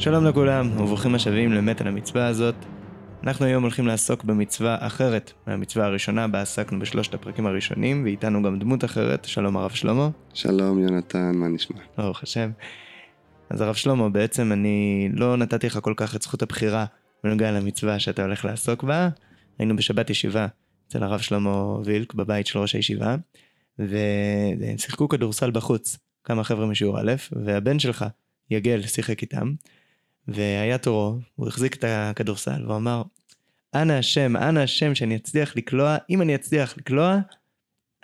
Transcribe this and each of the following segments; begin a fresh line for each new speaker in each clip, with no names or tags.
שלום לכולם, וברוכים השבים למת על המצווה הזאת. אנחנו היום הולכים לעסוק במצווה אחרת מהמצווה הראשונה, בה עסקנו בשלושת הפרקים הראשונים, ואיתנו גם דמות אחרת, שלום הרב שלמה.
שלום יונתן, מה נשמע?
ברוך השם. אז הרב שלמה, בעצם אני לא נתתי לך כל כך את זכות הבחירה בנוגע למצווה שאתה הולך לעסוק בה. היינו בשבת ישיבה אצל הרב שלמה וילק בבית של ראש הישיבה, ושיחקו כדורסל בחוץ, כמה חבר'ה משיעור א', והבן שלך, יגל, שיחק איתם. והיה תורו, הוא החזיק את הכדורסל והוא אמר, אנא השם, אנא השם שאני אצליח לקלוע, אם אני אצליח לקלוע,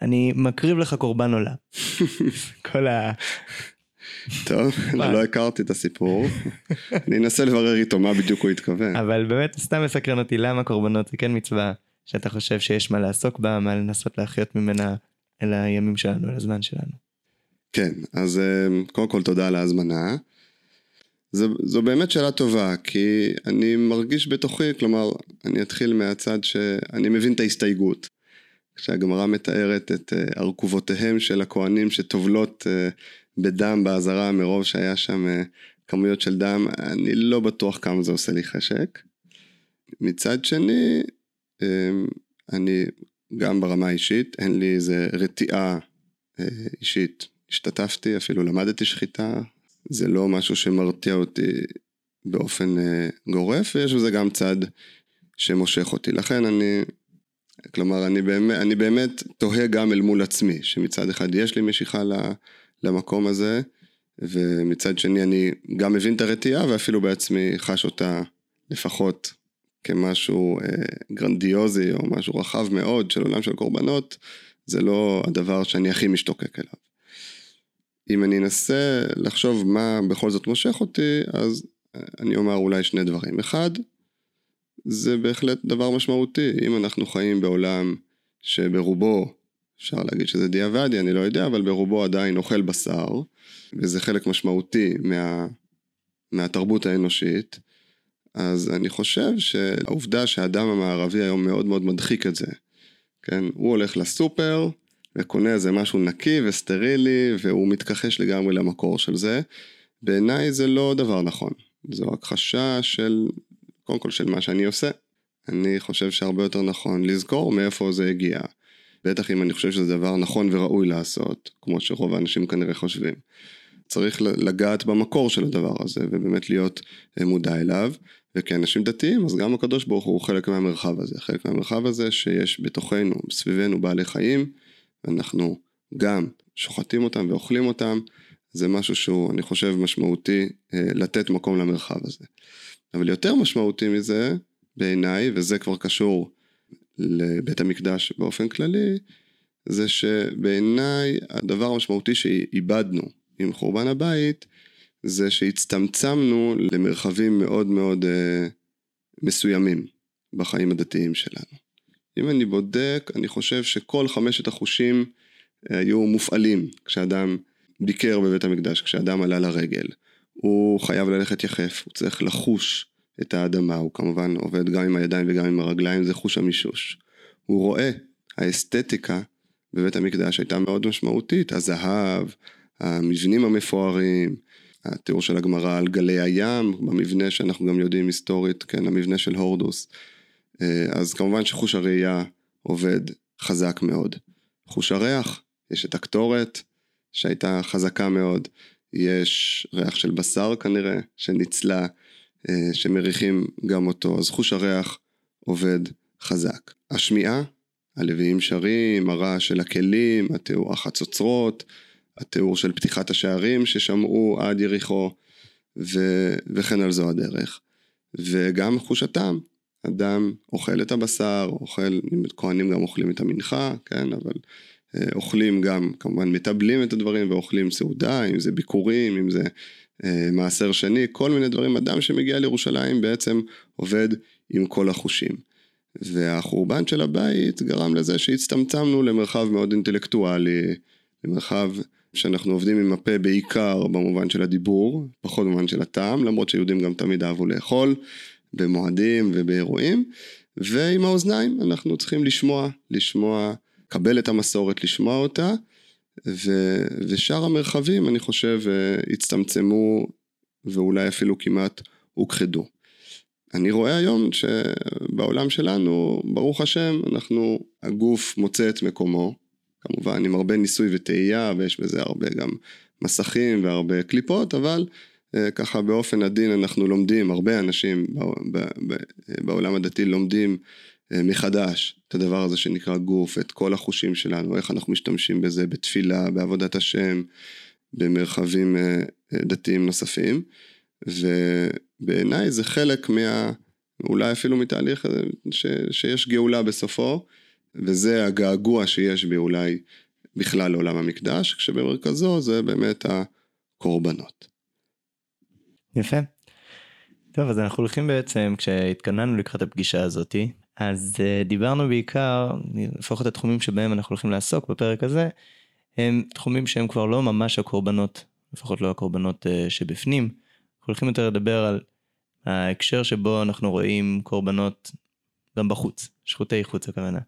אני מקריב לך קורבן עולה. כל ה...
טוב, אני לא הכרתי את הסיפור, אני אנסה לברר איתו מה בדיוק הוא התכוון.
אבל באמת סתם מסקרן אותי למה קורבנות זה כן מצווה שאתה חושב שיש מה לעסוק בה, מה לנסות להחיות ממנה אל הימים שלנו, אל הזמן שלנו.
כן, אז אה, קודם כל תודה על ההזמנה. זו, זו באמת שאלה טובה, כי אני מרגיש בתוכי, כלומר, אני אתחיל מהצד שאני מבין את ההסתייגות. כשהגמרא מתארת את אה, ארכובותיהם של הכוהנים שטובלות אה, בדם באזהרה מרוב שהיה שם אה, כמויות של דם, אני לא בטוח כמה זה עושה לי חשק. מצד שני, אני גם ברמה האישית, אין לי איזה רתיעה אישית. השתתפתי, אפילו למדתי שחיטה, זה לא משהו שמרתיע אותי באופן אה, גורף, ויש בזה גם צד שמושך אותי. לכן אני, כלומר, אני באמת, אני באמת תוהה גם אל מול עצמי, שמצד אחד יש לי משיכה למקום הזה, ומצד שני אני גם מבין את הרתיעה ואפילו בעצמי חש אותה לפחות כמשהו אה, גרנדיוזי או משהו רחב מאוד של עולם של קורבנות, זה לא הדבר שאני הכי משתוקק אליו. אם אני אנסה לחשוב מה בכל זאת מושך אותי, אז אני אומר אולי שני דברים. אחד, זה בהחלט דבר משמעותי. אם אנחנו חיים בעולם שברובו, אפשר להגיד שזה דיעבדי, אני לא יודע, אבל ברובו עדיין אוכל בשר, וזה חלק משמעותי מה, מהתרבות האנושית, אז אני חושב שהעובדה שהאדם המערבי היום מאוד מאוד מדחיק את זה, כן? הוא הולך לסופר, וקונה איזה משהו נקי וסטרילי, והוא מתכחש לגמרי למקור של זה. בעיניי זה לא דבר נכון. זו הכחשה של, קודם כל של מה שאני עושה. אני חושב שהרבה יותר נכון לזכור מאיפה זה הגיע. בטח אם אני חושב שזה דבר נכון וראוי לעשות, כמו שרוב האנשים כנראה חושבים. צריך לגעת במקור של הדבר הזה, ובאמת להיות אה, מודע אליו. וכאנשים דתיים, אז גם הקדוש ברוך הוא חלק מהמרחב הזה. חלק מהמרחב הזה שיש בתוכנו, סביבנו בעלי חיים, אנחנו גם שוחטים אותם ואוכלים אותם, זה משהו שהוא, אני חושב, משמעותי אה, לתת מקום למרחב הזה. אבל יותר משמעותי מזה, בעיניי, וזה כבר קשור לבית המקדש באופן כללי, זה שבעיניי הדבר המשמעותי שאיבדנו עם חורבן הבית, זה שהצטמצמנו למרחבים מאוד מאוד אה, מסוימים בחיים הדתיים שלנו. אם אני בודק, אני חושב שכל חמשת החושים אה, היו מופעלים כשאדם ביקר בבית המקדש, כשאדם עלה לרגל. הוא חייב ללכת יחף, הוא צריך לחוש את האדמה, הוא כמובן עובד גם עם הידיים וגם עם הרגליים, זה חוש המישוש. הוא רואה, האסתטיקה בבית המקדש הייתה מאוד משמעותית, הזהב, המבנים המפוארים, התיאור של הגמרא על גלי הים, במבנה שאנחנו גם יודעים היסטורית, כן, המבנה של הורדוס. אה, אז כמובן שחוש הראייה עובד חזק מאוד. חוש הריח, יש את הקטורת שהייתה חזקה מאוד, יש ריח של בשר כנראה שניצלה, אה, שמריחים גם אותו, אז חוש הריח עובד חזק. השמיעה, הלוויים שרים, הרעש של הכלים, התיאור החצוצרות, התיאור של פתיחת השערים ששמעו עד יריחו, ו... וכן על זו הדרך. וגם חוש הטעם, אדם אוכל את הבשר, אוכל, כהנים גם אוכלים את המנחה, כן, אבל אה, אוכלים גם, כמובן מטבלים את הדברים ואוכלים סעודה, אם זה ביקורים, אם זה אה, מעשר שני, כל מיני דברים, אדם שמגיע לירושלים בעצם עובד עם כל החושים. והחורבן של הבית גרם לזה שהצטמצמנו למרחב מאוד אינטלקטואלי, למרחב שאנחנו עובדים עם הפה בעיקר במובן של הדיבור, פחות במובן של הטעם, למרות שיהודים גם תמיד אהבו לאכול, במועדים ובאירועים, ועם האוזניים אנחנו צריכים לשמוע, לשמוע, קבל את המסורת, לשמוע אותה, ו, ושאר המרחבים אני חושב הצטמצמו ואולי אפילו כמעט הוכחדו. אני רואה היום שבעולם שלנו, ברוך השם, אנחנו, הגוף מוצא את מקומו, כמובן עם הרבה ניסוי וטעייה, ויש בזה הרבה גם מסכים והרבה קליפות, אבל אה, ככה באופן עדין אנחנו לומדים, הרבה אנשים בעולם הדתי לומדים אה, מחדש את הדבר הזה שנקרא גוף, את כל החושים שלנו, איך אנחנו משתמשים בזה בתפילה, בעבודת השם, במרחבים אה, דתיים נוספים. ובעיניי זה חלק מה... אולי אפילו מתהליך ש, שיש גאולה בסופו, וזה הגעגוע שיש בי אולי בכלל לעולם המקדש, כשבמרכזו זה באמת הקורבנות.
יפה. טוב, אז אנחנו הולכים בעצם, כשהתכוננו לקראת הפגישה הזאתי, אז uh, דיברנו בעיקר, לפחות התחומים שבהם אנחנו הולכים לעסוק בפרק הזה, הם תחומים שהם כבר לא ממש הקורבנות, לפחות לא הקורבנות uh, שבפנים. אנחנו הולכים יותר לדבר על ההקשר שבו אנחנו רואים קורבנות גם בחוץ, שחוטי חוץ הכוונה.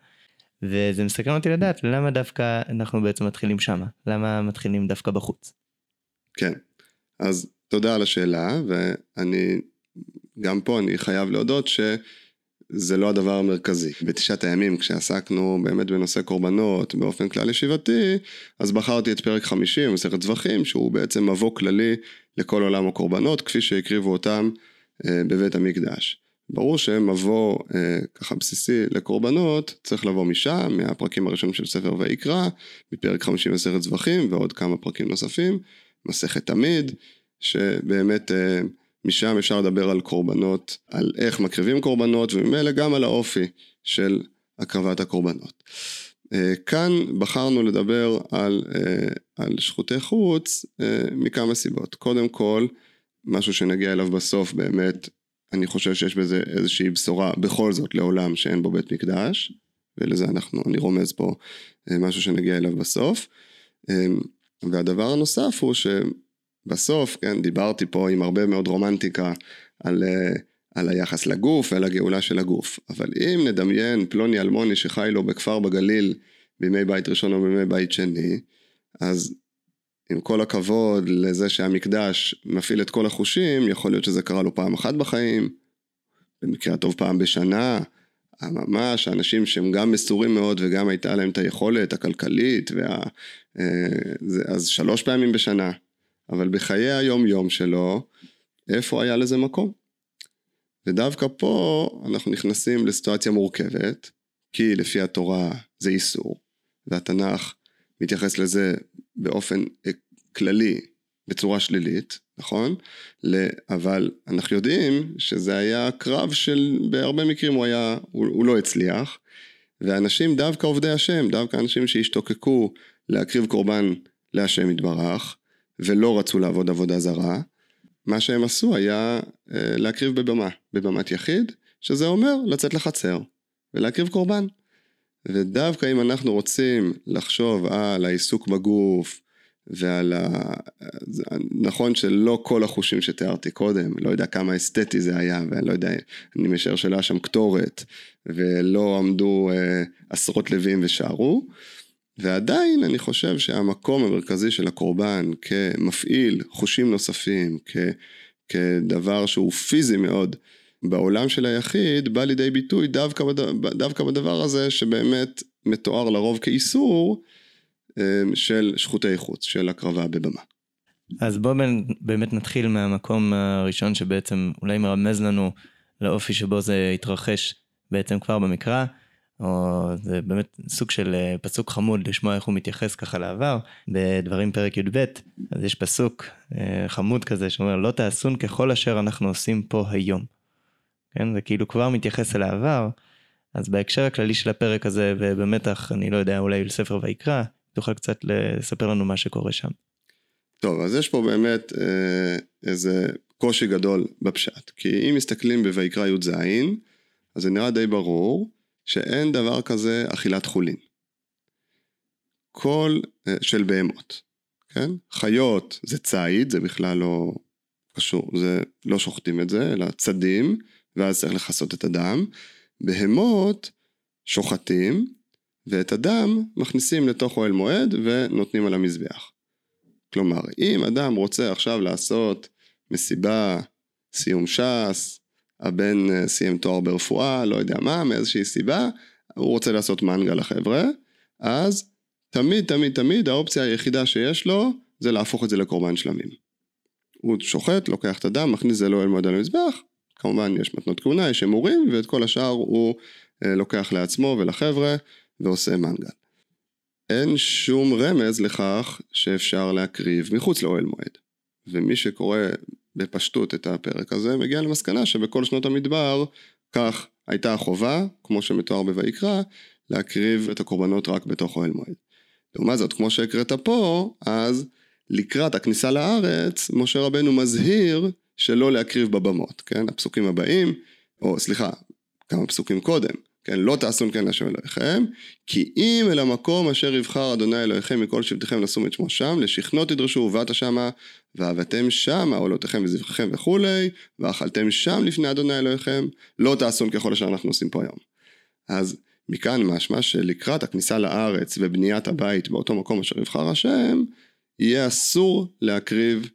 וזה מסתכל אותי לדעת למה דווקא אנחנו בעצם מתחילים שמה, למה מתחילים דווקא בחוץ.
כן, אז תודה על השאלה, ואני גם פה אני חייב להודות שזה לא הדבר המרכזי. בתשעת הימים כשעסקנו באמת בנושא קורבנות באופן כלל ישיבתי, אז בחרתי את פרק 50 מסכת זבחים, שהוא בעצם מבוא כללי לכל עולם הקורבנות, כפי שהקריבו אותם אה, בבית המקדש. ברור שמבוא אה, ככה בסיסי לקורבנות צריך לבוא משם, מהפרקים הראשונים של ספר ויקרא, מפרק 50 מסכת זבחים ועוד כמה פרקים נוספים, מסכת תמיד, שבאמת אה, משם אפשר לדבר על קורבנות, על איך מקריבים קורבנות וממילא גם על האופי של הקרבת הקורבנות. אה, כאן בחרנו לדבר על, אה, על שחוטי חוץ מכמה סיבות. קודם כל, משהו שנגיע אליו בסוף באמת, אני חושב שיש בזה איזושהי בשורה בכל זאת לעולם שאין בו בית מקדש, ולזה אנחנו, אני רומז פה משהו שנגיע אליו בסוף. והדבר הנוסף הוא שבסוף, כן, דיברתי פה עם הרבה מאוד רומנטיקה על, אה, על היחס לגוף ועל הגאולה של הגוף, אבל אם נדמיין פלוני אלמוני שחי לו בכפר בגליל בימי בית ראשון או בימי בית שני, אז עם כל הכבוד לזה שהמקדש מפעיל את כל החושים, יכול להיות שזה קרה לו פעם אחת בחיים, במקרה הטוב פעם בשנה, ממש אנשים שהם גם מסורים מאוד וגם הייתה להם את היכולת הכלכלית, וה... אה, אז שלוש פעמים בשנה, אבל בחיי היום יום שלו, איפה היה לזה מקום? ודווקא פה אנחנו נכנסים לסיטואציה מורכבת, כי לפי התורה זה איסור, והתנ"ך מתייחס לזה באופן כללי בצורה שלילית, נכון? אבל אנחנו יודעים שזה היה קרב של, בהרבה מקרים הוא היה, הוא, הוא לא הצליח, ואנשים דווקא עובדי השם, דווקא אנשים שהשתוקקו להקריב קורבן להשם יתברך, ולא רצו לעבוד עבודה זרה, מה שהם עשו היה אה, להקריב בבמה, בבמת יחיד, שזה אומר לצאת לחצר ולהקריב קורבן. ודווקא אם אנחנו רוצים לחשוב על העיסוק בגוף ועל ה... נכון שלא כל החושים שתיארתי קודם, לא יודע כמה אסתטי זה היה ואני לא יודע, אני משער שלא היה שם קטורת ולא עמדו אה, עשרות לווים ושרו ועדיין אני חושב שהמקום המרכזי של הקורבן כמפעיל חושים נוספים, כ, כדבר שהוא פיזי מאוד בעולם של היחיד בא לידי ביטוי דווקא, בד... דווקא בדבר הזה שבאמת מתואר לרוב כאיסור אמ, של שחוטי חוץ, של הקרבה בבמה.
אז בואו באמת נתחיל מהמקום הראשון שבעצם אולי מרמז לנו לאופי שבו זה התרחש בעצם כבר במקרא, או זה באמת סוג של אה, פסוק חמוד לשמוע איך הוא מתייחס ככה לעבר. בדברים פרק י"ב, אז יש פסוק אה, חמוד כזה שאומר לא תעשון ככל אשר אנחנו עושים פה היום. כן, זה כאילו כבר מתייחס אל העבר, אז בהקשר הכללי של הפרק הזה, ובמתח, אני לא יודע, אולי לספר ויקרא, תוכל קצת לספר לנו מה שקורה שם.
טוב, אז יש פה באמת אה, איזה קושי גדול בפשט. כי אם מסתכלים בויקרא י"ז, אז זה נראה די ברור שאין דבר כזה אכילת חולין. כל, אה, של בהמות, כן? חיות זה ציד, זה בכלל לא קשור, זה לא שוחטים את זה, אלא צדים, ואז צריך לכסות את הדם. בהמות שוחטים, ואת הדם מכניסים לתוך אוהל מועד ונותנים על המזבח. כלומר, אם אדם רוצה עכשיו לעשות מסיבה, סיום ש"ס, הבן אה, סיים תואר ברפואה, לא יודע מה, מאיזושהי סיבה, הוא רוצה לעשות מנגה לחבר'ה, אז תמיד תמיד תמיד האופציה היחידה שיש לו זה להפוך את זה לקורבן שלמים. הוא שוחט, לוקח את הדם, מכניס את זה לאוהל מועד על המזבח, כמובן יש מתנות כהונה, יש הימורים, ואת כל השאר הוא אה, לוקח לעצמו ולחבר'ה ועושה מנגל. אין שום רמז לכך שאפשר להקריב מחוץ לאוהל מועד. ומי שקורא בפשטות את הפרק הזה, מגיע למסקנה שבכל שנות המדבר, כך הייתה החובה, כמו שמתואר בויקרא, להקריב את הקורבנות רק בתוך אוהל מועד. לעומת זאת, כמו שהקראת פה, אז לקראת הכניסה לארץ, משה רבנו מזהיר שלא להקריב בבמות, כן? הפסוקים הבאים, או סליחה, כמה פסוקים קודם, כן? לא תעשון כן להשם אלוהיכם, כי אם אל המקום אשר יבחר אדוני אלוהיכם מכל שבטיכם לשום את שמו שם, לשכנו תדרשו ובאת שמה, ועבדתם שמה עולותיכם וזבחיכם וכולי, ואכלתם שם לפני אדוני אלוהיכם, לא תעשון ככל אשר אנחנו עושים פה היום. אז מכאן משמע שלקראת הכניסה לארץ ובניית הבית באותו מקום אשר יבחר השם, יהיה אסור להקריב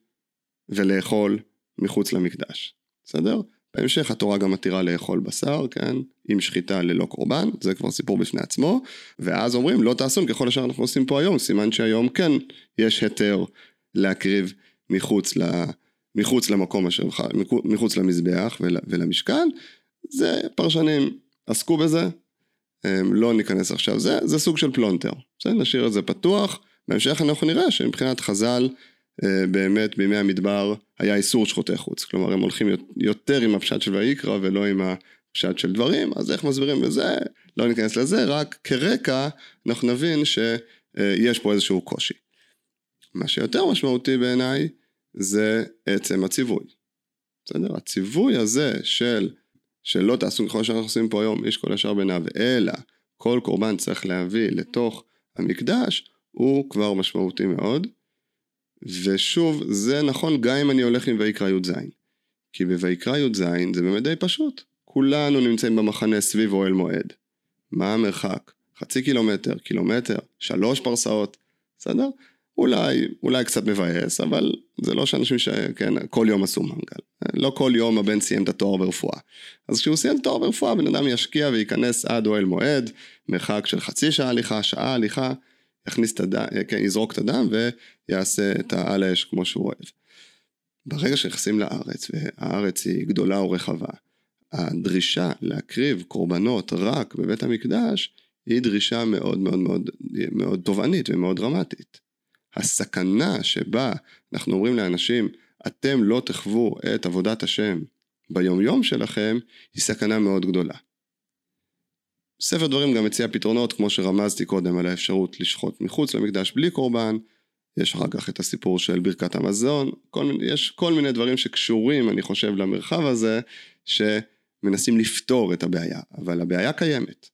ולאכול מחוץ למקדש. בסדר? בהמשך התורה גם מתירה לאכול בשר, כן? עם שחיטה ללא קורבן, זה כבר סיפור בפני עצמו, ואז אומרים לא תעשון ככל אשר אנחנו עושים פה היום, סימן שהיום כן יש היתר להקריב מחוץ, ל... מחוץ למקום אשר, מחוץ למזבח ול... ולמשכן, זה פרשנים עסקו בזה, לא ניכנס עכשיו, זה, זה סוג של פלונטר, בסדר? נשאיר את זה פתוח, בהמשך אנחנו נראה שמבחינת חז"ל באמת בימי המדבר היה איסור שחוטי חוץ, כלומר הם הולכים יותר עם הפשט של ויקרא ולא עם הפשט של דברים, אז איך מסבירים בזה? לא ניכנס לזה, רק כרקע אנחנו נבין שיש פה איזשהו קושי. מה שיותר משמעותי בעיניי זה עצם הציווי. בסדר? הציווי הזה של שלא תעשו ככל שאנחנו עושים פה היום איש כל השאר בעיניו, אלא כל קורבן צריך להביא לתוך המקדש, הוא כבר משמעותי מאוד. ושוב, זה נכון גם אם אני הולך עם ויקרא י"ז. כי בויקרא י"ז זה באמת די פשוט. כולנו נמצאים במחנה סביב אוהל מועד. מה המרחק? חצי קילומטר, קילומטר, שלוש פרסאות, בסדר? אולי, אולי קצת מבאס, אבל זה לא שאנשים שכן, כל יום עשו מנגל. לא כל יום הבן סיים את התואר ברפואה. אז כשהוא סיים את התואר ברפואה, בן אדם ישקיע וייכנס עד אוהל מועד, מרחק של חצי שעה הליכה, שעה הליכה, יכניס את הדם, כן, יזרוק את הדם ויעשה את העל האש כמו שהוא אוהב. ברגע שנכנסים לארץ, והארץ היא גדולה או רחבה, הדרישה להקריב קורבנות רק בבית המקדש, היא דרישה מאוד מאוד מאוד מאוד תובענית ומאוד דרמטית. הסכנה שבה אנחנו אומרים לאנשים, אתם לא תחוו את עבודת השם ביומיום שלכם, היא סכנה מאוד גדולה. ספר דברים גם מציע פתרונות, כמו שרמזתי קודם על האפשרות לשחוט מחוץ למקדש בלי קורבן, יש אחר כך את הסיפור של ברכת המזון, כל מיני, יש כל מיני דברים שקשורים, אני חושב, למרחב הזה, שמנסים לפתור את הבעיה, אבל הבעיה קיימת.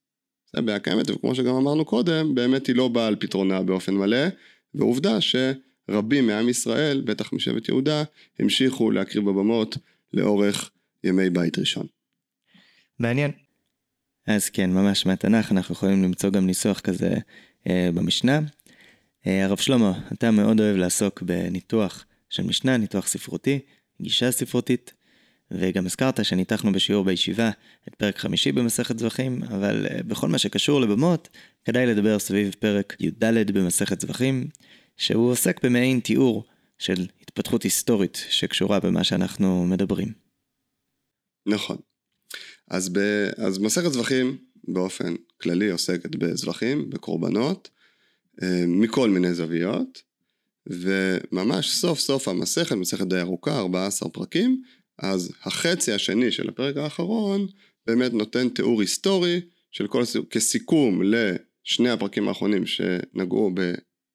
זה הבעיה קיימת, וכמו שגם אמרנו קודם, באמת היא לא באה על פתרונה באופן מלא, ועובדה שרבים מעם ישראל, בטח משבט יהודה, המשיכו להקריב בבמות לאורך ימי בית ראשון.
מעניין. אז כן, ממש מהתנ"ך אנחנו יכולים למצוא גם ניסוח כזה אה, במשנה. אה, הרב שלמה, אתה מאוד אוהב לעסוק בניתוח של משנה, ניתוח ספרותי, גישה ספרותית, וגם הזכרת שניתחנו בשיעור בישיבה את פרק חמישי במסכת זבחים, אבל אה, בכל מה שקשור לבמות, כדאי לדבר סביב פרק י"ד במסכת זבחים, שהוא עוסק במעין תיאור של התפתחות היסטורית שקשורה במה שאנחנו מדברים.
נכון. אז, ב, אז מסכת זבחים באופן כללי עוסקת בזבחים, בקורבנות, אה, מכל מיני זוויות, וממש סוף סוף המסכת, מסכת די ארוכה, 14 פרקים, אז החצי השני של הפרק האחרון באמת נותן תיאור היסטורי של כל, כסיכום לשני הפרקים האחרונים שנגעו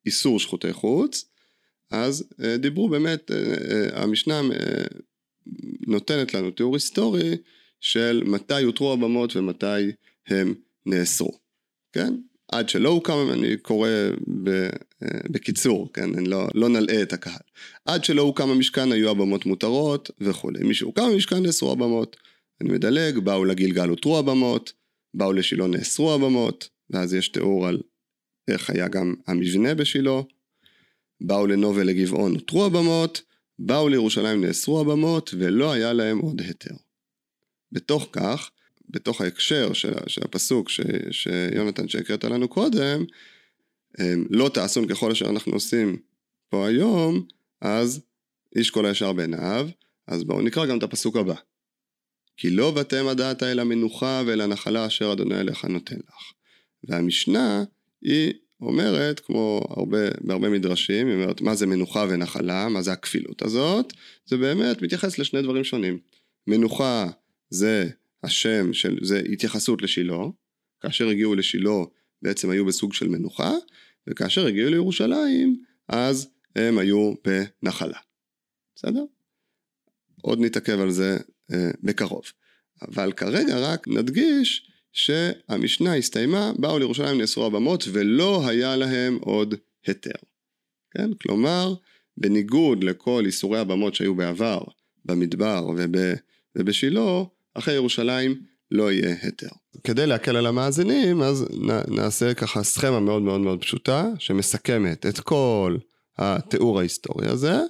באיסור שחוטי חוץ, אז אה, דיברו באמת, אה, המשנה נותנת לנו תיאור היסטורי של מתי יותרו הבמות ומתי הם נאסרו, כן? עד שלא הוקם, אני קורא ב, אה, בקיצור, כן? אני לא, לא נלאה את הקהל. עד שלא הוקם המשכן היו הבמות מותרות וכולי. מי שהוקם המשכן נאסרו הבמות. אני מדלג, באו לגלגל הותרו הבמות, באו לשילה נאסרו הבמות, ואז יש תיאור על איך היה גם המבנה בשילה. באו לנובל לגבעון הותרו הבמות, באו לירושלים נאסרו הבמות ולא היה להם עוד היתר. בתוך כך, בתוך ההקשר של, של הפסוק ש, שיונתן שהקראת לנו קודם, אמ, לא תעשון ככל אשר אנחנו עושים פה היום, אז איש כל הישר בעיניו, אז בואו נקרא גם את הפסוק הבא. כי לא בתם הדעת אל המנוחה ואל הנחלה אשר אדוני אליך נותן לך. והמשנה היא אומרת, כמו הרבה, בהרבה מדרשים, היא אומרת מה זה מנוחה ונחלה, מה זה הכפילות הזאת, זה באמת מתייחס לשני דברים שונים. מנוחה זה השם של, זה התייחסות לשילה, כאשר הגיעו לשילה בעצם היו בסוג של מנוחה, וכאשר הגיעו לירושלים אז הם היו בנחלה. בסדר? עוד נתעכב על זה אה, בקרוב. אבל כרגע רק נדגיש שהמשנה הסתיימה, באו לירושלים נאסרו הבמות ולא היה להם עוד היתר. כן? כלומר, בניגוד לכל איסורי הבמות שהיו בעבר במדבר וב, ובשילה, אחרי ירושלים לא יהיה היתר. כדי להקל על המאזינים, אז נ, נעשה ככה סכמה מאוד מאוד מאוד פשוטה, שמסכמת את כל התיאור ההיסטורי הזה.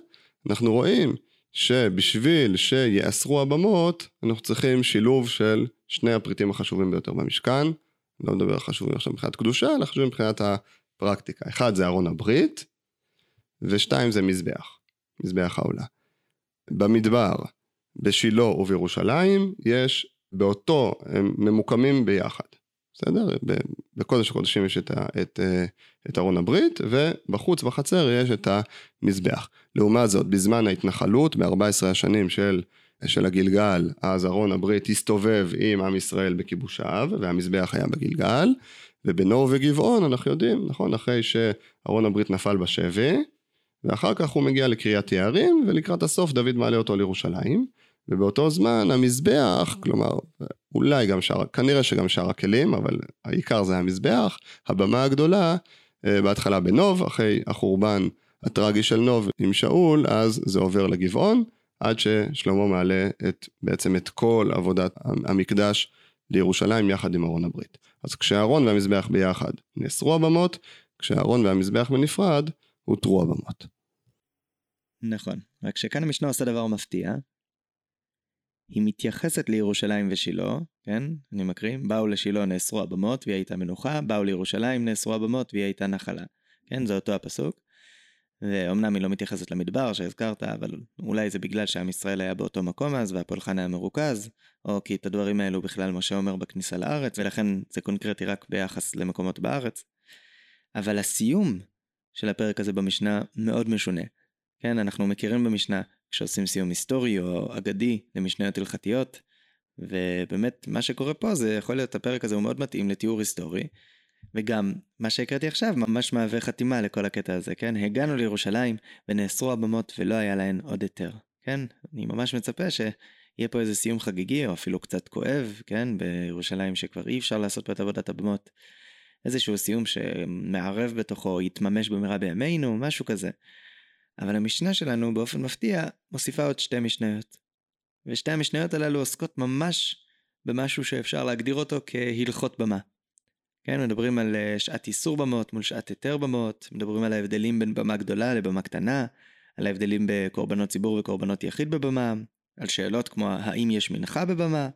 אנחנו רואים שבשביל שיאסרו הבמות, אנחנו צריכים שילוב של שני הפריטים החשובים ביותר במשכן. לא מדבר על חשובים עכשיו מבחינת קדושה, אלא חשובים מבחינת הפרקטיקה. אחד זה ארון הברית, ושתיים זה מזבח, מזבח העולה. במדבר, בשילה ובירושלים, יש באותו, הם ממוקמים ביחד. בסדר? בקודש הקודשים יש את, ה, את, אה, את ארון הברית, ובחוץ בחצר יש את המזבח. לעומת זאת, בזמן ההתנחלות, ב-14 השנים של, של הגלגל, אז ארון הברית הסתובב עם עם ישראל בכיבושיו, והמזבח היה בגלגל, ובנור וגבעון אנחנו יודעים, נכון? אחרי שארון הברית נפל בשבי, ואחר כך הוא מגיע לקריית יערים, ולקראת הסוף דוד מעלה אותו לירושלים. ובאותו זמן המזבח, כלומר אולי גם שאר, כנראה שגם שאר הכלים, אבל העיקר זה המזבח, הבמה הגדולה, אה, בהתחלה בנוב, אחרי החורבן הטרגי של נוב עם שאול, אז זה עובר לגבעון, עד ששלמה מעלה את, בעצם את כל עבודת המקדש לירושלים יחד עם ארון הברית. אז כשאהרון והמזבח ביחד נאסרו הבמות, כשאהרון והמזבח בנפרד, הותרו הבמות.
נכון, רק שכאן המשנה עושה דבר מפתיע, היא מתייחסת לירושלים ושילה, כן? אני מקריא, באו לשילה נאסרו הבמות והיא הייתה מנוחה, באו לירושלים נאסרו הבמות והיא הייתה נחלה. כן, זה אותו הפסוק. ואומנם היא לא מתייחסת למדבר שהזכרת, אבל אולי זה בגלל שעם ישראל היה באותו מקום אז והפולחן היה מרוכז, או כי את הדברים האלו בכלל משה אומר בכניסה לארץ, ולכן זה קונקרטי רק ביחס למקומות בארץ. אבל הסיום של הפרק הזה במשנה מאוד משונה. כן, אנחנו מכירים במשנה כשעושים סיום היסטורי או אגדי למשניות הלכתיות. ובאמת מה שקורה פה זה יכול להיות הפרק הזה הוא מאוד מתאים לתיאור היסטורי. וגם מה שהקראתי עכשיו ממש מהווה חתימה לכל הקטע הזה, כן? הגענו לירושלים ונאסרו הבמות ולא היה להן עוד היתר, כן? אני ממש מצפה שיהיה פה איזה סיום חגיגי או אפילו קצת כואב, כן? בירושלים שכבר אי אפשר לעשות פה את עבודת הבמות. איזשהו סיום שמערב בתוכו, יתממש במהרה בימינו, משהו כזה. אבל המשנה שלנו באופן מפתיע מוסיפה עוד שתי משניות. ושתי המשניות הללו עוסקות ממש במשהו שאפשר להגדיר אותו כהלכות במה. כן, מדברים על אה, שעת איסור במות מול שעת היתר במות, מדברים על ההבדלים בין במה גדולה לבמה קטנה, על ההבדלים בקורבנות ציבור וקורבנות יחיד בבמה, על שאלות כמו האם יש מנחה בבמה,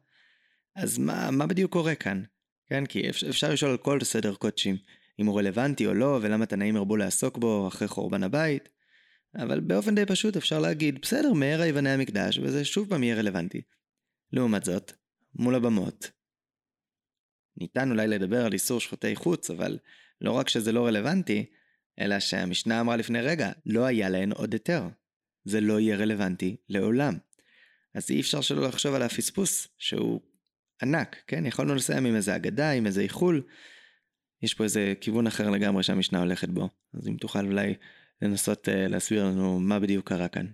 אז מה, מה בדיוק קורה כאן? כן, כי אפשר לשאול על כל סדר קודשים, אם הוא רלוונטי או לא, ולמה תנאים הרבו לעסוק בו אחרי חורבן הבית, אבל באופן די פשוט אפשר להגיד, בסדר, מהרה יבנה המקדש, וזה שוב פעם יהיה רלוונטי. לעומת זאת, מול הבמות, ניתן אולי לדבר על איסור שחוטי חוץ, אבל לא רק שזה לא רלוונטי, אלא שהמשנה אמרה לפני רגע, לא היה להן עוד היתר. זה לא יהיה רלוונטי לעולם. אז אי אפשר שלא לחשוב על הפספוס, שהוא ענק, כן? יכולנו לסיים עם איזה אגדה, עם איזה איחול. יש פה איזה כיוון אחר לגמרי שהמשנה הולכת בו. אז אם תוכל אולי לנסות uh, להסביר לנו מה בדיוק קרה כאן.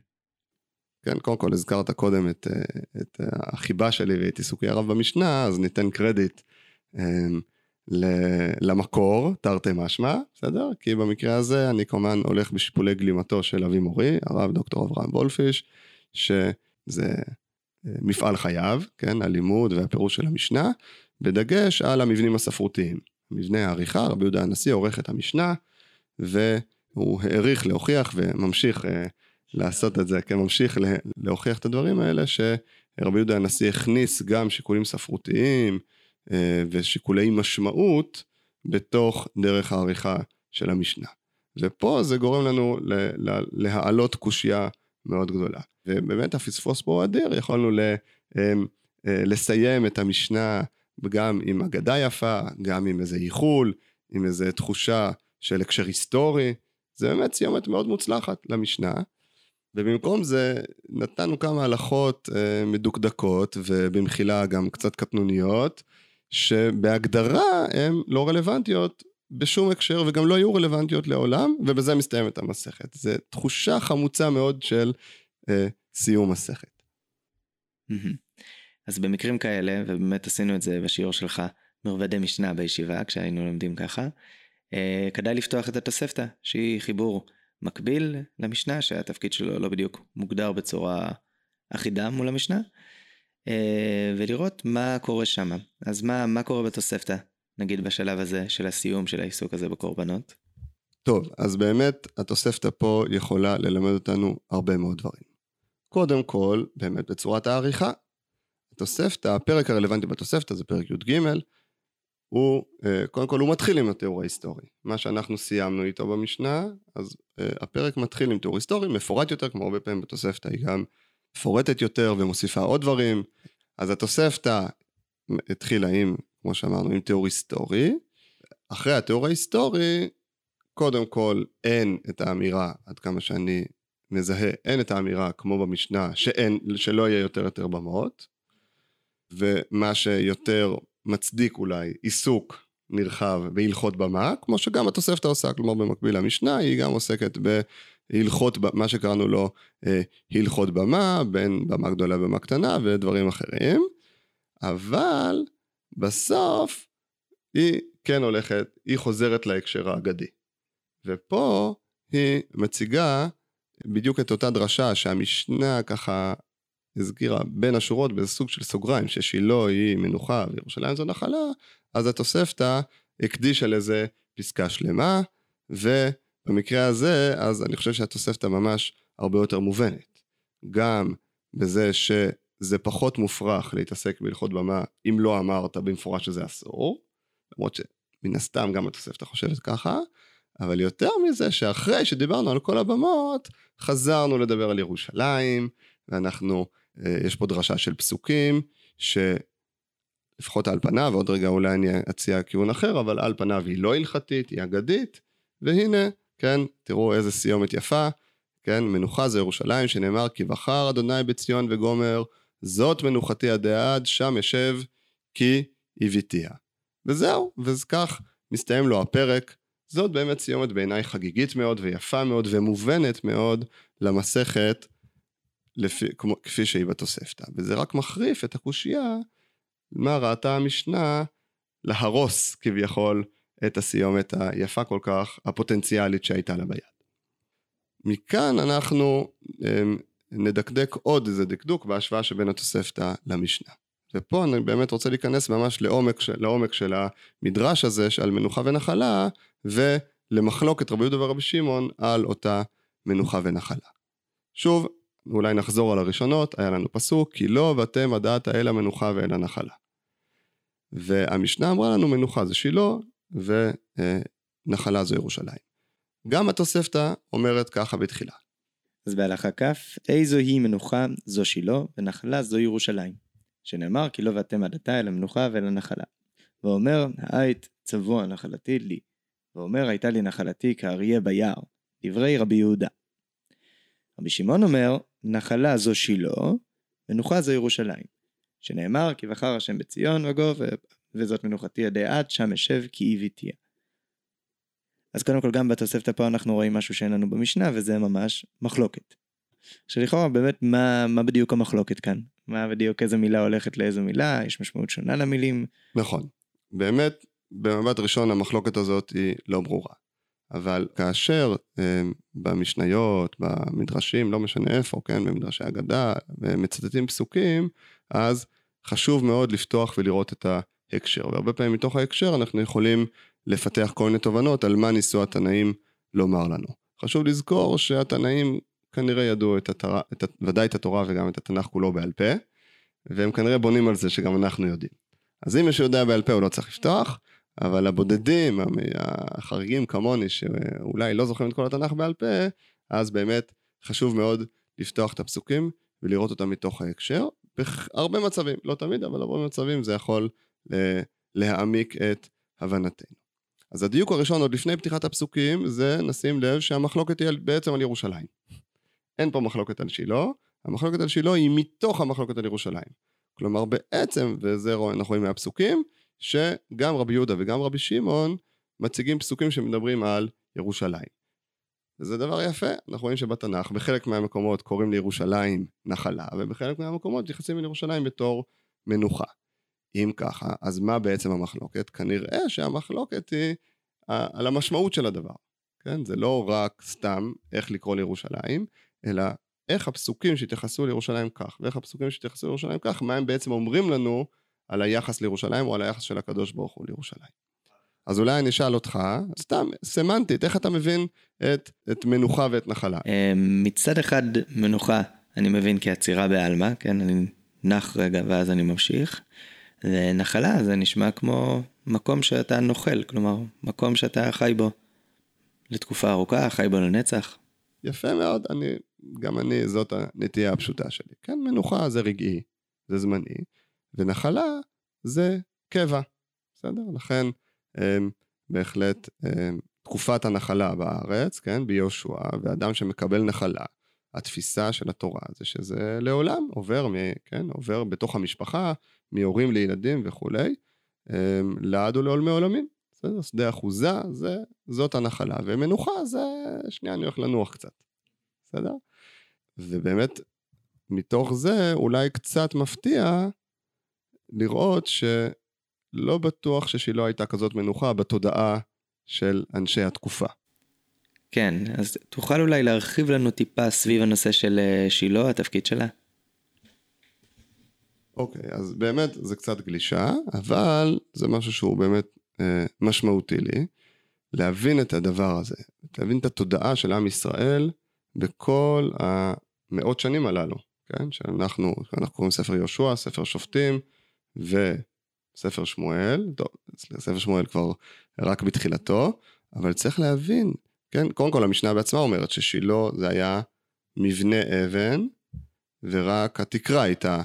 כן, קודם כל הזכרת קודם את, אה, את החיבה שלי ואת עיסוקי הרב במשנה, אז ניתן קרדיט um, למקור, תרתי משמע, בסדר? כי במקרה הזה אני כמובן הולך בשיפולי גלימתו של אבי מורי, הרב דוקטור אברהם וולפיש, שזה מפעל חייו, כן, הלימוד והפירוש של המשנה, בדגש על המבנים הספרותיים. מבנה העריכה, רבי יהודה הנשיא עורך את המשנה, ו... הוא העריך להוכיח וממשיך אה, לעשות את זה, כן, ממשיך להוכיח את הדברים האלה, שרבי יהודה הנשיא הכניס גם שיקולים ספרותיים אה, ושיקולי משמעות בתוך דרך העריכה של המשנה. ופה זה גורם לנו להעלות קושייה מאוד גדולה. ובאמת הפספוס פה הוא אדיר, יכולנו אמ, אה, לסיים את המשנה גם עם אגדה יפה, גם עם איזה ייחול, עם איזה תחושה של הקשר היסטורי. זה באמת סיומת מאוד מוצלחת למשנה. ובמקום זה נתנו כמה הלכות אה, מדוקדקות ובמחילה גם קצת קטנוניות, שבהגדרה הן לא רלוונטיות בשום הקשר וגם לא יהיו רלוונטיות לעולם, ובזה מסתיימת המסכת. זו תחושה חמוצה מאוד של אה, סיום מסכת.
אז במקרים כאלה, ובאמת עשינו את זה בשיעור שלך, מרבדי משנה בישיבה, כשהיינו לומדים ככה, כדאי לפתוח את התוספתא, שהיא חיבור מקביל למשנה, שהתפקיד שלו לא בדיוק מוגדר בצורה אחידה מול המשנה, אה, ולראות מה קורה שם. אז מה, מה קורה בתוספתא, נגיד בשלב הזה של הסיום של העיסוק הזה בקורבנות?
טוב, אז באמת התוספתא פה יכולה ללמד אותנו הרבה מאוד דברים. קודם כל, באמת בצורת העריכה. התוספתא, הפרק הרלוונטי בתוספתא זה פרק י"ג, הוא, אה, קודם כל הוא מתחיל עם התיאור ההיסטורי. מה שאנחנו סיימנו איתו במשנה, אז אה, הפרק מתחיל עם תיאור היסטורי, מפורט יותר, כמו הרבה פעמים בתוספתא היא גם מפורטת יותר ומוסיפה עוד דברים. אז התוספתא התחילה עם, כמו שאמרנו, עם תיאור היסטורי. אחרי התיאור ההיסטורי, קודם כל אין את האמירה, עד כמה שאני מזהה, אין את האמירה כמו במשנה, שאין, שלא יהיה יותר יותר במות. ומה שיותר מצדיק אולי עיסוק נרחב בהלכות במה, כמו שגם התוספתא עושה, כלומר במקביל למשנה, היא גם עוסקת בהלכות, מה שקראנו לו אה, הלכות במה, בין במה גדולה ובמה קטנה ודברים אחרים, אבל בסוף היא כן הולכת, היא חוזרת להקשר האגדי. ופה היא מציגה בדיוק את אותה דרשה שהמשנה ככה הזכירה בין השורות באיזה סוג של סוגריים ששילה היא מנוחה וירושלים זו נחלה, אז התוספתא הקדישה לזה פסקה שלמה, ובמקרה הזה, אז אני חושב שהתוספתא ממש הרבה יותר מובנת. גם בזה שזה פחות מופרך להתעסק בהלכות במה אם לא אמרת במפורש שזה אסור, למרות שמן הסתם גם התוספתא חושבת ככה, אבל יותר מזה שאחרי שדיברנו על כל הבמות, חזרנו לדבר על ירושלים, ואנחנו יש פה דרשה של פסוקים, שלפחות על פניו, ועוד רגע אולי אני אציע כיוון אחר, אבל על פניו היא לא הלכתית, היא אגדית, והנה, כן, תראו איזה סיומת יפה, כן, מנוחה זה ירושלים, שנאמר כי בחר אדוני בציון וגומר, זאת מנוחתי עד, שם ישב כי הביתיה. וזהו, וכך מסתיים לו הפרק. זאת באמת סיומת בעיניי חגיגית מאוד ויפה מאוד ומובנת מאוד למסכת לפי, כמו, כפי שהיא בתוספתא, וזה רק מחריף את הקושייה מה ראתה המשנה להרוס כביכול את הסיומת היפה כל כך, הפוטנציאלית שהייתה לה ביד. מכאן אנחנו הם, נדקדק עוד איזה דקדוק בהשוואה שבין התוספתא למשנה. ופה אני באמת רוצה להיכנס ממש לעומק, לעומק של המדרש הזה על מנוחה ונחלה ולמחלוקת רבי יהודה ורבי שמעון על אותה מנוחה ונחלה. שוב, ואולי נחזור על הראשונות, היה לנו פסוק, כי לא ואתם הדעת אל המנוחה ואל הנחלה. והמשנה אמרה לנו מנוחה זה שילה, ונחלה זו ירושלים. גם התוספתא אומרת ככה בתחילה.
אז בהלכה כ', איזו היא מנוחה זו שילה, ונחלה זו ירושלים. שנאמר, כי לא ואתם עדתה אל המנוחה ואל הנחלה. ואומר, האית צבוע נחלתי לי. ואומר, הייתה לי נחלתי כאריה ביער. דברי רבי יהודה. רבי שמעון אומר, נחלה זו שילה, מנוחה זו ירושלים. שנאמר, כי בחר השם בציון וגוב, וזאת מנוחתי עדי עד, שם אשב כי איבי תהיה. אז קודם כל גם בתוספתא פה אנחנו רואים משהו שאין לנו במשנה, וזה ממש מחלוקת. שלכאורה באמת מה, מה בדיוק המחלוקת כאן? מה בדיוק איזה מילה הולכת לאיזו מילה? יש משמעות שונה למילים?
נכון. באמת, במבט ראשון המחלוקת הזאת היא לא ברורה. אבל כאשר אה, במשניות, במדרשים, לא משנה איפה, כן, במדרשי אגדה, מצטטים פסוקים, אז חשוב מאוד לפתוח ולראות את ההקשר. והרבה פעמים מתוך ההקשר אנחנו יכולים לפתח כל מיני תובנות על מה ניסו התנאים לומר לנו. חשוב לזכור שהתנאים כנראה ידעו את התורה, את, ודאי את התורה וגם את התנ"ך כולו בעל פה, והם כנראה בונים על זה שגם אנחנו יודעים. אז אם מישהו יודע בעל פה הוא לא צריך לפתוח, אבל הבודדים, החריגים כמוני, שאולי לא זוכרים את כל התנ"ך בעל פה, אז באמת חשוב מאוד לפתוח את הפסוקים ולראות אותם מתוך ההקשר. בהרבה מצבים, לא תמיד, אבל הרבה מצבים זה יכול להעמיק את הבנתנו. אז הדיוק הראשון עוד לפני פתיחת הפסוקים זה נשים לב שהמחלוקת היא בעצם על ירושלים. אין פה מחלוקת על שילה, המחלוקת על שילה היא מתוך המחלוקת על ירושלים. כלומר בעצם, וזה אנחנו רואים מהפסוקים, שגם רבי יהודה וגם רבי שמעון מציגים פסוקים שמדברים על ירושלים. וזה דבר יפה, אנחנו רואים שבתנ"ך בחלק מהמקומות קוראים לירושלים נחלה, ובחלק מהמקומות מתייחסים לירושלים בתור מנוחה. אם ככה, אז מה בעצם המחלוקת? כנראה שהמחלוקת היא על המשמעות של הדבר. כן? זה לא רק סתם איך לקרוא לירושלים, אלא איך הפסוקים שהתייחסו לירושלים כך, ואיך הפסוקים שהתייחסו לירושלים כך, מה הם בעצם אומרים לנו על היחס לירושלים או על היחס של הקדוש ברוך הוא לירושלים. אז אולי אני אשאל אותך, סתם, סמנטית, איך אתה מבין את, את מנוחה ואת נחלה?
אמ, מצד אחד, מנוחה, אני מבין כעצירה בעלמא, כן? אני נח רגע ואז אני ממשיך. ונחלה זה נשמע כמו מקום שאתה נוכל, כלומר, מקום שאתה חי בו לתקופה ארוכה, חי בו לנצח.
יפה מאוד, אני, גם אני, זאת הנטייה הפשוטה שלי. כן, מנוחה זה רגעי, זה זמני, ונחלה זה קבע, בסדר? לכן הם, בהחלט הם, תקופת הנחלה בארץ, כן, ביהושע, ואדם שמקבל נחלה, התפיסה של התורה זה שזה לעולם עובר, מ, כן, עובר בתוך המשפחה, מהורים לילדים וכולי, לעד ולעולמי עולמים. בסדר? שדה אחוזה, זה, זאת הנחלה, ומנוחה זה, שנייה אני הולך לנוח קצת, בסדר? ובאמת, מתוך זה אולי קצת מפתיע לראות שלא בטוח ששילה הייתה כזאת מנוחה בתודעה של אנשי התקופה.
כן, אז תוכל אולי להרחיב לנו טיפה סביב הנושא של אה, שילה, התפקיד שלה?
אוקיי, okay, אז באמת זה קצת גלישה, אבל זה משהו שהוא באמת אה, משמעותי לי, להבין את הדבר הזה, להבין את התודעה של עם ישראל בכל המאות שנים הללו, כן? שאנחנו, אנחנו קוראים ספר יהושע, ספר שופטים וספר שמואל, טוב, ספר שמואל כבר רק בתחילתו, אבל צריך להבין, כן? קודם כל המשנה בעצמה אומרת ששילה זה היה מבנה אבן, ורק התקרה הייתה,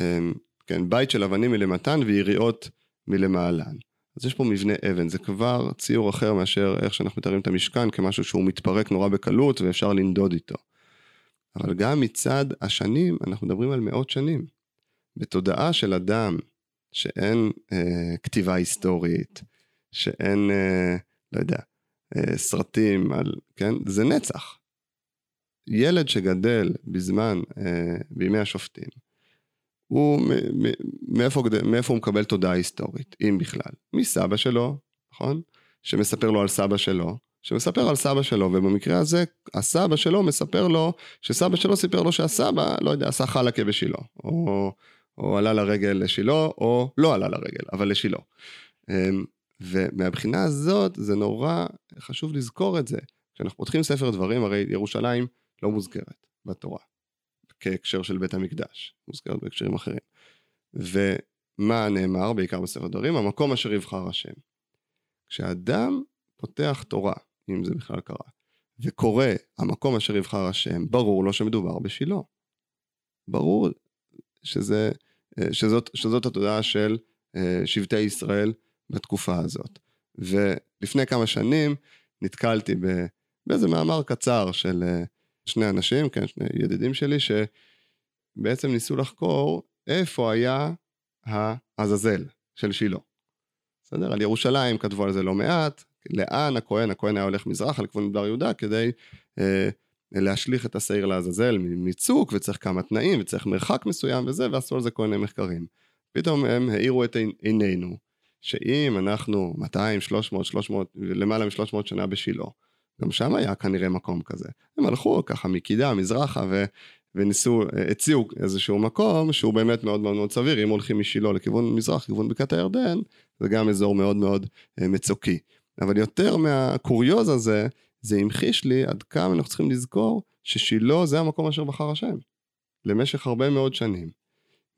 אה, כן, בית של אבנים מלמטן ויריעות מלמעלן. אז יש פה מבנה אבן, זה כבר ציור אחר מאשר איך שאנחנו מתארים את המשכן כמשהו שהוא מתפרק נורא בקלות ואפשר לנדוד איתו. אבל גם מצד השנים, אנחנו מדברים על מאות שנים. בתודעה של אדם שאין אה, כתיבה היסטורית, שאין, אה, לא יודע, אה, סרטים על, כן, זה נצח. ילד שגדל בזמן, אה, בימי השופטים, הוא, מאיפה, מאיפה הוא מקבל תודעה היסטורית, אם בכלל? מסבא שלו, נכון? שמספר לו על סבא שלו, שמספר על סבא שלו, ובמקרה הזה הסבא שלו מספר לו שסבא שלו סיפר לו שהסבא, לא יודע, עשה חלקה בשילה, או, או עלה לרגל לשילה, או לא עלה לרגל, אבל לשילה. אמ, ומהבחינה הזאת זה נורא חשוב לזכור את זה. כשאנחנו פותחים ספר דברים, הרי ירושלים לא מוזכרת בתורה. כהקשר של בית המקדש, מוזכרת בהקשרים אחרים. ומה נאמר בעיקר בספר דברים? המקום אשר יבחר השם. כשאדם פותח תורה, אם זה בכלל קרה, וקורא המקום אשר יבחר השם, ברור לו שמדובר בשילה. ברור שזה, שזאת, שזאת התודעה של אה, שבטי ישראל בתקופה הזאת. ולפני כמה שנים נתקלתי באיזה מאמר קצר של אה, שני אנשים, כן, שני ידידים שלי, שבעצם ניסו לחקור איפה היה העזאזל של שילה. בסדר? על ירושלים כתבו על זה לא מעט, לאן הכהן, הכהן היה הולך מזרחה לכיוון מדבר יהודה כדי אה, להשליך את השעיר לעזאזל מצוק, וצריך כמה תנאים, וצריך מרחק מסוים וזה, ועשו על זה כל מיני מחקרים. פתאום הם האירו את עינינו, שאם אנחנו 200, 300, 300, למעלה מ-300 שנה בשילה, גם שם היה כנראה מקום כזה. הם הלכו ככה מקידה, מזרחה, ו, וניסו, הציעו איזשהו מקום שהוא באמת מאוד מאוד מאוד סביר, אם הולכים משילה לכיוון מזרח, לכיוון בקעת הירדן, זה גם אזור מאוד מאוד אה, מצוקי. אבל יותר מהקוריוז הזה, זה המחיש לי עד כמה אנחנו צריכים לזכור ששילה זה המקום אשר בחר השם, למשך הרבה מאוד שנים.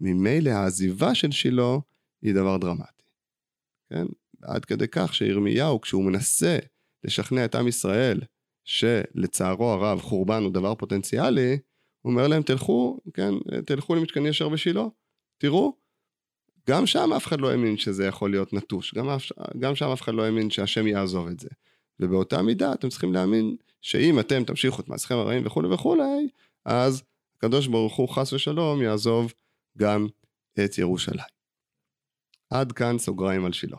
ממילא העזיבה של שילה היא דבר דרמטי. כן? עד כדי כך שירמיהו, כשהוא מנסה לשכנע את עם ישראל שלצערו הרב חורבן הוא דבר פוטנציאלי, הוא אומר להם תלכו, כן, תלכו למשכן ישר בשילה, תראו, גם שם אף אחד לא האמין שזה יכול להיות נטוש, גם, גם שם אף אחד לא האמין שהשם יעזוב את זה. ובאותה מידה אתם צריכים להאמין שאם אתם תמשיכו את מעשיכם הרעים וכולי וכולי, אז הקדוש ברוך הוא חס ושלום יעזוב גם את ירושלים. עד כאן סוגריים על שילה.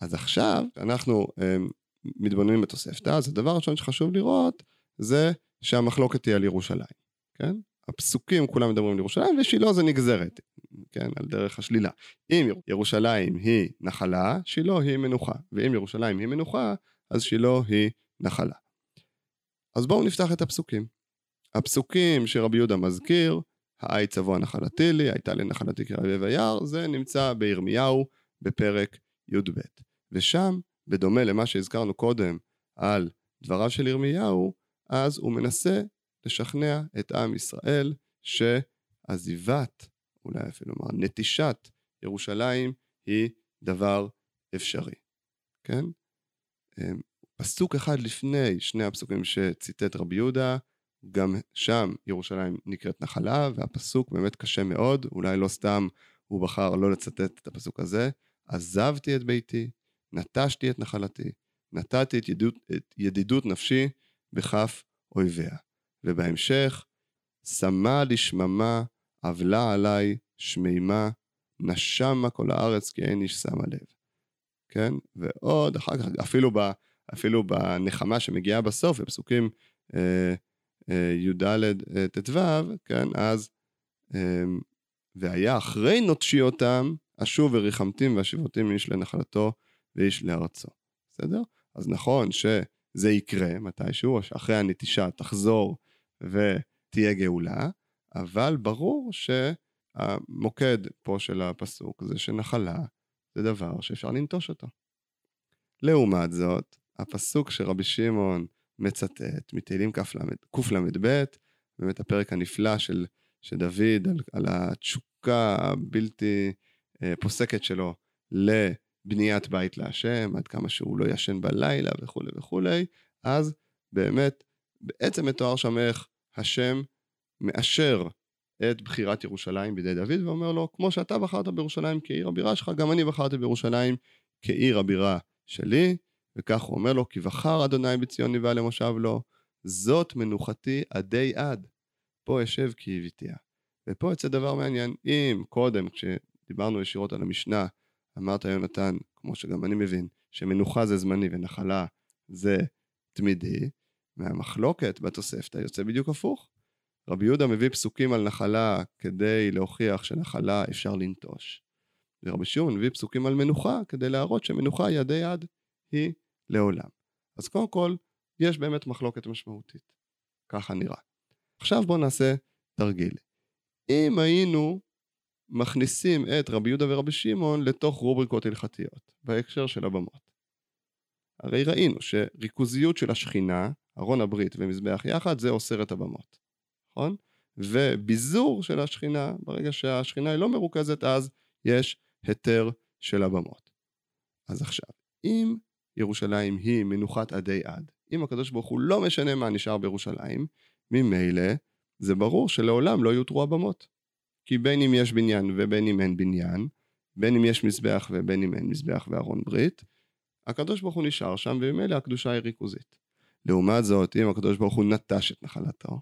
אז עכשיו אנחנו um, מתבוננים בתוספתא, אז הדבר הראשון שחשוב לראות זה שהמחלוקת תהיה על ירושלים, כן? הפסוקים כולם מדברים על ירושלים ושילה זה נגזרת, כן? על דרך השלילה. אם ירושלים היא נחלה, שילה היא מנוחה, ואם ירושלים היא מנוחה, אז שילה היא נחלה. אז בואו נפתח את הפסוקים. הפסוקים שרבי יהודה מזכיר, העי צבוע נחלתי לי, הייתה לי נחלתי כרבי ויער, זה נמצא בירמיהו בפרק י"ב. ושם, בדומה למה שהזכרנו קודם על דבריו של ירמיהו, אז הוא מנסה לשכנע את עם ישראל שעזיבת, אולי אפילו לומר נטישת ירושלים היא דבר אפשרי, כן? אמ, פסוק אחד לפני שני הפסוקים שציטט רבי יהודה, גם שם ירושלים נקראת נחלה, והפסוק באמת קשה מאוד, אולי לא סתם הוא בחר לא לצטט את הפסוק הזה, עזבתי את ביתי, נטשתי את נחלתי, נתתי את ידידות, את ידידות נפשי בכף אויביה. ובהמשך, שמה לשממה, אבלה עליי שמימה, נשמה כל הארץ כי אין איש שמה לב. כן? ועוד אחר כך, אפילו, ב, אפילו בנחמה שמגיעה בסוף, בפסוקים אה, אה, י"ד אה, ט"ו, כן? אז, אה, והיה אחרי נוטשי אותם, אשוב וריחמתים ואשיבותים איש לנחלתו ואיש לארצו. בסדר? אז נכון שזה יקרה מתישהו, אחרי הנטישה תחזור ותהיה גאולה, אבל ברור שהמוקד פה של הפסוק זה שנחלה זה דבר שאפשר לנטוש אותו. לעומת זאת, הפסוק שרבי שמעון מצטט מתהילים קל"ב, באמת הפרק הנפלא של, של דוד על, על התשוקה הבלתי אה, פוסקת שלו לבניית בית להשם, עד כמה שהוא לא ישן בלילה וכולי וכולי, אז באמת, בעצם מתואר שם איך השם מאשר את בחירת ירושלים בידי דוד ואומר לו, כמו שאתה בחרת בירושלים כעיר הבירה שלך, גם אני בחרתי בירושלים כעיר הבירה שלי, וכך הוא אומר לו, כי בחר אדוני בציון נבעה למושב לו, זאת מנוחתי עדי עד. פה אשב כי הביתיה. ופה יוצא דבר מעניין, אם קודם, כשדיברנו ישירות על המשנה, אמרת יונתן, כמו שגם אני מבין, שמנוחה זה זמני ונחלה זה תמידי, מהמחלוקת בתוספתא יוצא בדיוק הפוך. רבי יהודה מביא פסוקים על נחלה כדי להוכיח שנחלה אפשר לנטוש. ורבי שמעון מביא פסוקים על מנוחה כדי להראות שמנוחה ידי יד היא לעולם. אז קודם כל, יש באמת מחלוקת משמעותית. ככה נראה. עכשיו בואו נעשה תרגיל. אם היינו מכניסים את רבי יהודה ורבי שמעון לתוך רובריקות הלכתיות, בהקשר של הבמות. הרי ראינו שריכוזיות של השכינה, ארון הברית ומזבח יחד, זה אוסר את הבמות. נכון? וביזור של השכינה, ברגע שהשכינה היא לא מרוכזת, אז יש היתר של הבמות. אז עכשיו, אם ירושלים היא מנוחת עדי עד, אם הקדוש ברוך הוא לא משנה מה נשאר בירושלים, ממילא זה ברור שלעולם לא יותרו הבמות. כי בין אם יש בניין ובין אם אין בניין, בין אם יש מזבח ובין אם אין מזבח וארון ברית, הקדוש ברוך הוא נשאר שם וממילא הקדושה היא ריכוזית. לעומת זאת, אם הקדוש ברוך הוא נטש את נחלתו,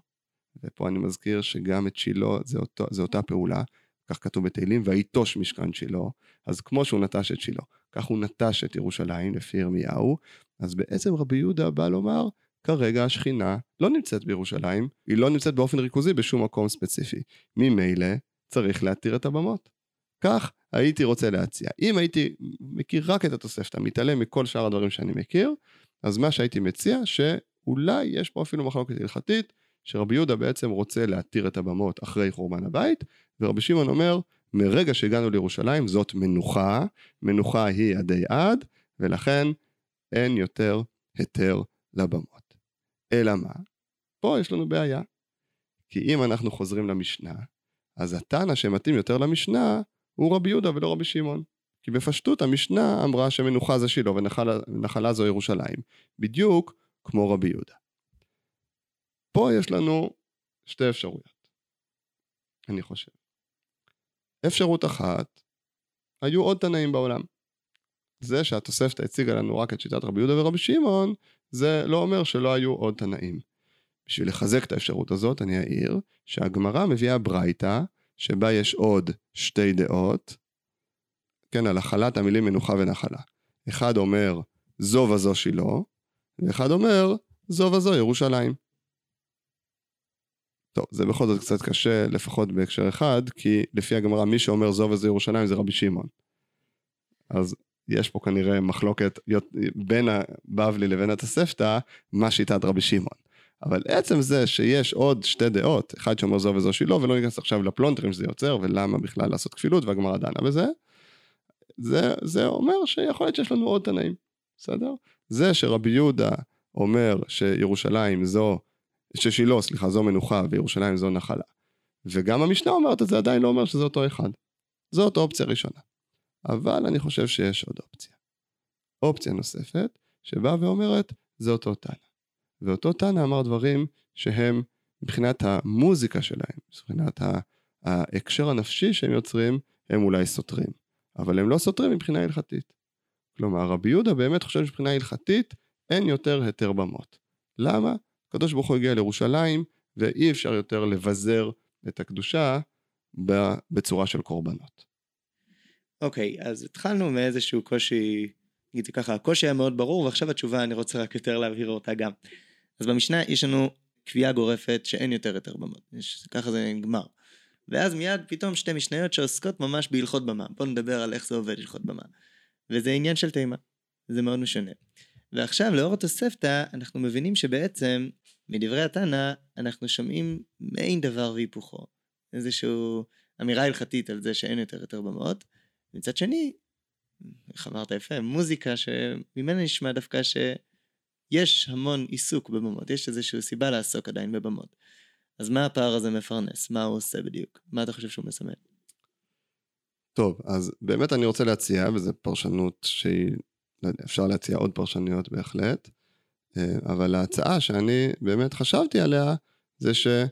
ופה אני מזכיר שגם את שילה זה, אותו, זה אותה פעולה, כך כתוב בתהילים, ויטוש משכן שילה, אז כמו שהוא נטש את שילה, כך הוא נטש את ירושלים לפי ירמיהו, אז בעצם רבי יהודה בא לומר, כרגע השכינה לא נמצאת בירושלים, היא לא נמצאת באופן ריכוזי בשום מקום ספציפי. ממילא צריך להתיר את הבמות. כך הייתי רוצה להציע. אם הייתי מכיר רק את התוספתא, מתעלם מכל שאר הדברים שאני מכיר, אז מה שהייתי מציע, שאולי יש פה אפילו מחלוקת הלכתית, שרבי יהודה בעצם רוצה להתיר את הבמות אחרי חורבן הבית, ורבי שמעון אומר, מרגע שהגענו לירושלים זאת מנוחה, מנוחה היא עדי עד, ולכן אין יותר היתר לבמות. אלא מה? פה יש לנו בעיה. כי אם אנחנו חוזרים למשנה, אז התנא שמתאים יותר למשנה הוא רבי יהודה ולא רבי שמעון. כי בפשטות המשנה אמרה שמנוחה זה שילה ונחלה זו ירושלים, בדיוק כמו רבי יהודה. פה יש לנו שתי אפשרויות, אני חושב. אפשרות אחת, היו עוד תנאים בעולם. זה שהתוספתא הציגה לנו רק את שיטת רבי יהודה ורבי שמעון, זה לא אומר שלא היו עוד תנאים. בשביל לחזק את האפשרות הזאת, אני אעיר שהגמרא מביאה ברייתא, שבה יש עוד שתי דעות, כן, על החלת המילים מנוחה ונחלה. אחד אומר, זו וזו שילה, ואחד אומר, זו וזו ירושלים. טוב, זה בכל זאת קצת קשה, לפחות בהקשר אחד, כי לפי הגמרא, מי שאומר זו וזו ירושלים זה רבי שמעון. אז יש פה כנראה מחלוקת בין הבבלי לבין התוספתא, מה שיטת רבי שמעון. אבל עצם זה שיש עוד שתי דעות, אחד שאומר זו וזו שילה, ולא ניכנס עכשיו לפלונטרים שזה יוצר, ולמה בכלל לעשות כפילות, והגמרא דנה בזה, זה, זה אומר שיכול להיות שיש לנו עוד תנאים, בסדר? זה שרבי יהודה אומר שירושלים זו, ששילה, סליחה, זו מנוחה וירושלים זו נחלה. וגם המשנה אומרת את זה עדיין לא אומר שזה אותו אחד. זאת אופציה ראשונה. אבל אני חושב שיש עוד אופציה. אופציה נוספת, שבאה ואומרת, זה אותו תנא. ואותו תנא אמר דברים שהם, מבחינת המוזיקה שלהם, מבחינת ההקשר הנפשי שהם יוצרים, הם אולי סותרים. אבל הם לא סותרים מבחינה הלכתית. כלומר, רבי יהודה באמת חושב שמבחינה הלכתית אין יותר היתר במות. למה? הקדוש ברוך הוא הגיע לירושלים ואי אפשר יותר לבזר את הקדושה בצורה של קורבנות.
אוקיי, okay, אז התחלנו מאיזשהו קושי, נגיד ככה, הקושי היה מאוד ברור ועכשיו התשובה אני רוצה רק יותר להבהיר אותה גם. אז במשנה יש לנו קביעה גורפת שאין יותר היתר במות, ככה זה נגמר. ואז מיד פתאום שתי משניות שעוסקות ממש בהלכות במה. בואו נדבר על איך זה עובד הלכות במה. וזה עניין של תימה. זה מאוד משנה. ועכשיו לאור התוספתא אנחנו מבינים שבעצם מדברי התנא אנחנו שומעים מעין דבר והיפוכו. איזושהי אמירה הלכתית על זה שאין יותר יותר במות. מצד שני, איך אמרת יפה, מוזיקה שממנה נשמע דווקא שיש המון עיסוק בבמות, יש איזושהי סיבה לעסוק עדיין בבמות. אז מה הפער הזה מפרנס? מה הוא עושה בדיוק? מה אתה חושב שהוא מסמן?
טוב, אז באמת אני רוצה להציע, וזו פרשנות שהיא, אפשר להציע עוד פרשנויות בהחלט, אה, אבל ההצעה שאני באמת חשבתי עליה, זה שיש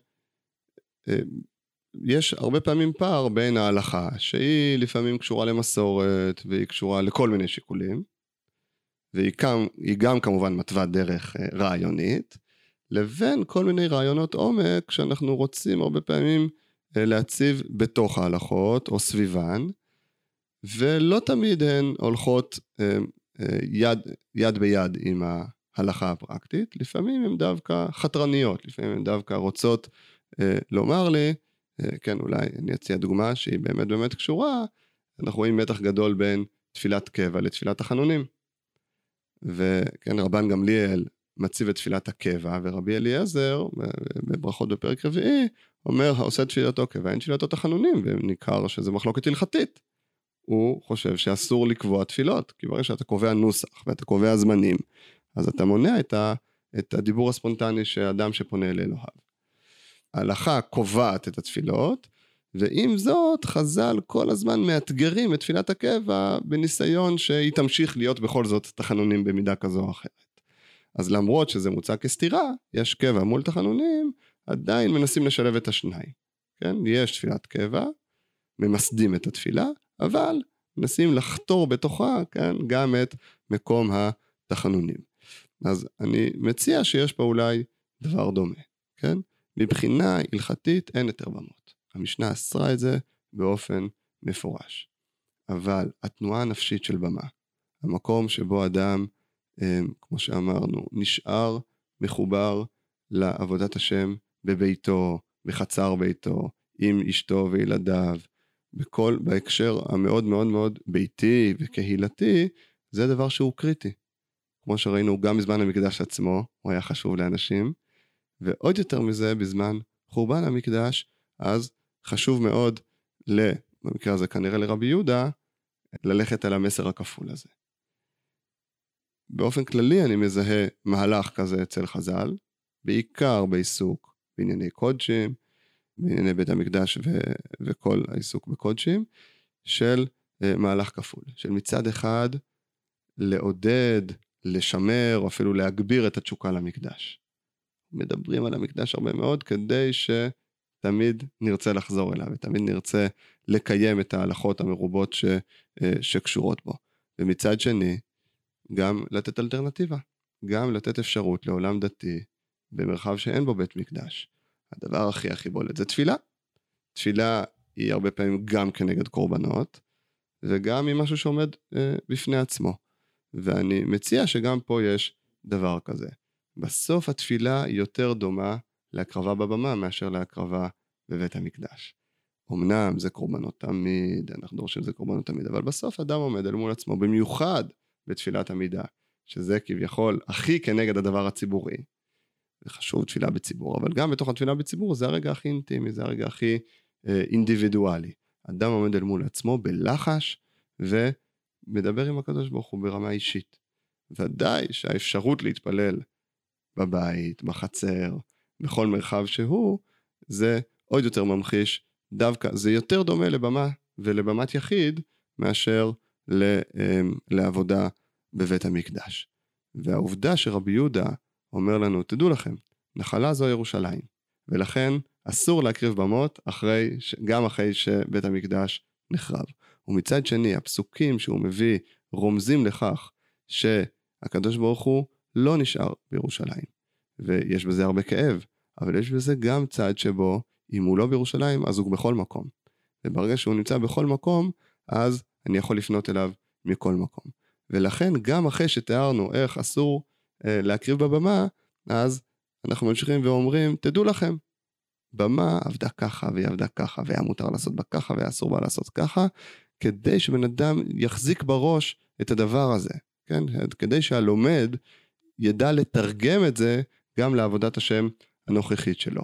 אה, הרבה פעמים פער בין ההלכה, שהיא לפעמים קשורה למסורת, והיא קשורה לכל מיני שיקולים, והיא גם, גם כמובן מתווה דרך אה, רעיונית, לבין כל מיני רעיונות עומק שאנחנו רוצים הרבה פעמים להציב בתוך ההלכות או סביבן, ולא תמיד הן הולכות יד, יד ביד עם ההלכה הפרקטית, לפעמים הן דווקא חתרניות, לפעמים הן דווקא רוצות לומר לי, כן אולי אני אציע דוגמה שהיא באמת באמת קשורה, אנחנו רואים מתח גדול בין תפילת קבע לתפילת החנונים. וכן רבן גמליאל מציב את תפילת הקבע, ורבי אליעזר, בברכות בפרק רביעי, אומר, העושה תפילתו קבע, אין תפילתו תחנונים, וניכר שזה מחלוקת הלכתית. הוא חושב שאסור לקבוע תפילות, כי ברגע שאתה קובע נוסח ואתה קובע זמנים, אז אתה מונע את, ה, את הדיבור הספונטני שאדם שפונה אל אלוהיו. ההלכה קובעת את התפילות, ועם זאת חז"ל כל הזמן מאתגרים את תפילת הקבע בניסיון שהיא תמשיך להיות בכל זאת תחנונים במידה כזו או אחרת. אז למרות שזה מוצג כסתירה, יש קבע מול תחנונים, עדיין מנסים לשלב את השניים. כן? יש תפילת קבע, ממסדים את התפילה, אבל מנסים לחתור בתוכה, כן? גם את מקום התחנונים. אז אני מציע שיש פה אולי דבר דומה, כן? מבחינה הלכתית אין יותר במות. המשנה אסרה את זה באופן מפורש. אבל התנועה הנפשית של במה, המקום שבו אדם אמ, כמו שאמרנו, נשאר מחובר לעבודת השם בביתו, בחצר ביתו, עם אשתו וילדיו, בכל, בהקשר המאוד מאוד מאוד ביתי וקהילתי, זה דבר שהוא קריטי. כמו שראינו גם בזמן המקדש עצמו, הוא היה חשוב לאנשים, ועוד יותר מזה בזמן חורבן המקדש, אז חשוב מאוד, ל, במקרה הזה כנראה לרבי יהודה, ללכת על המסר הכפול הזה. באופן כללי אני מזהה מהלך כזה אצל חז"ל, בעיקר בעיסוק בענייני קודשים, בענייני בית המקדש ו- וכל העיסוק בקודשים, של uh, מהלך כפול, של מצד אחד לעודד, לשמר, או אפילו להגביר את התשוקה למקדש. מדברים על המקדש הרבה מאוד כדי שתמיד נרצה לחזור אליו, ותמיד נרצה לקיים את ההלכות המרובות ש, uh, שקשורות בו. ומצד שני, גם לתת אלטרנטיבה, גם לתת אפשרות לעולם דתי במרחב שאין בו בית מקדש. הדבר הכי הכי בולט זה תפילה. תפילה היא הרבה פעמים גם כנגד קורבנות, וגם היא משהו שעומד אה, בפני עצמו. ואני מציע שגם פה יש דבר כזה. בסוף התפילה היא יותר דומה להקרבה בבמה מאשר להקרבה בבית המקדש. אמנם זה קורבנות תמיד, אנחנו דורשים שזה קורבנות תמיד, אבל בסוף אדם עומד אל מול עצמו, במיוחד בתפילת עמידה, שזה כביכול הכי כנגד הדבר הציבורי. חשוב תפילה בציבור, אבל גם בתוך התפילה בציבור זה הרגע הכי אינטימי, זה הרגע הכי אה, אינדיבידואלי. אדם עומד אל מול עצמו בלחש ומדבר עם הקדוש ברוך הוא ברמה אישית. ודאי שהאפשרות להתפלל בבית, בחצר, בכל מרחב שהוא, זה עוד יותר ממחיש דווקא, זה יותר דומה לבמה ולבמת יחיד מאשר ל, אה, לעבודה בבית המקדש. והעובדה שרבי יהודה אומר לנו, תדעו לכם, נחלה זו ירושלים, ולכן אסור להקריב במות אחרי, גם אחרי שבית המקדש נחרב. ומצד שני, הפסוקים שהוא מביא רומזים לכך שהקדוש ברוך הוא לא נשאר בירושלים. ויש בזה הרבה כאב, אבל יש בזה גם צד שבו אם הוא לא בירושלים אז הוא בכל מקום. וברגע שהוא נמצא בכל מקום, אז אני יכול לפנות אליו מכל מקום. ולכן גם אחרי שתיארנו איך אסור להקריב בבמה, אז אנחנו ממשיכים ואומרים, תדעו לכם, במה עבדה ככה והיא עבדה ככה, והיה מותר לעשות בה ככה והיה אסור בה לעשות ככה, כדי שבן אדם יחזיק בראש את הדבר הזה, כן? כדי שהלומד ידע לתרגם את זה גם לעבודת השם הנוכחית שלו.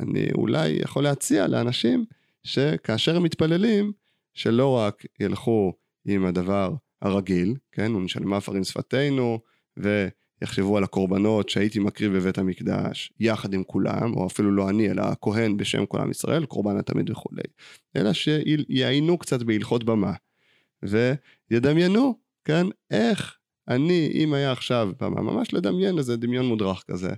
אני אולי יכול להציע לאנשים שכאשר הם מתפללים, שלא רק ילכו עם הדבר הרגיל, כן, ונשלם עפר שפתנו, ויחשבו על הקורבנות שהייתי מקריב בבית המקדש יחד עם כולם, או אפילו לא אני, אלא הכהן בשם כל עם ישראל, קורבן התמיד וכולי, אלא שיעיינו קצת בהלכות במה, וידמיינו, כן, איך אני, אם היה עכשיו במה, ממש לדמיין איזה דמיון מודרך כזה,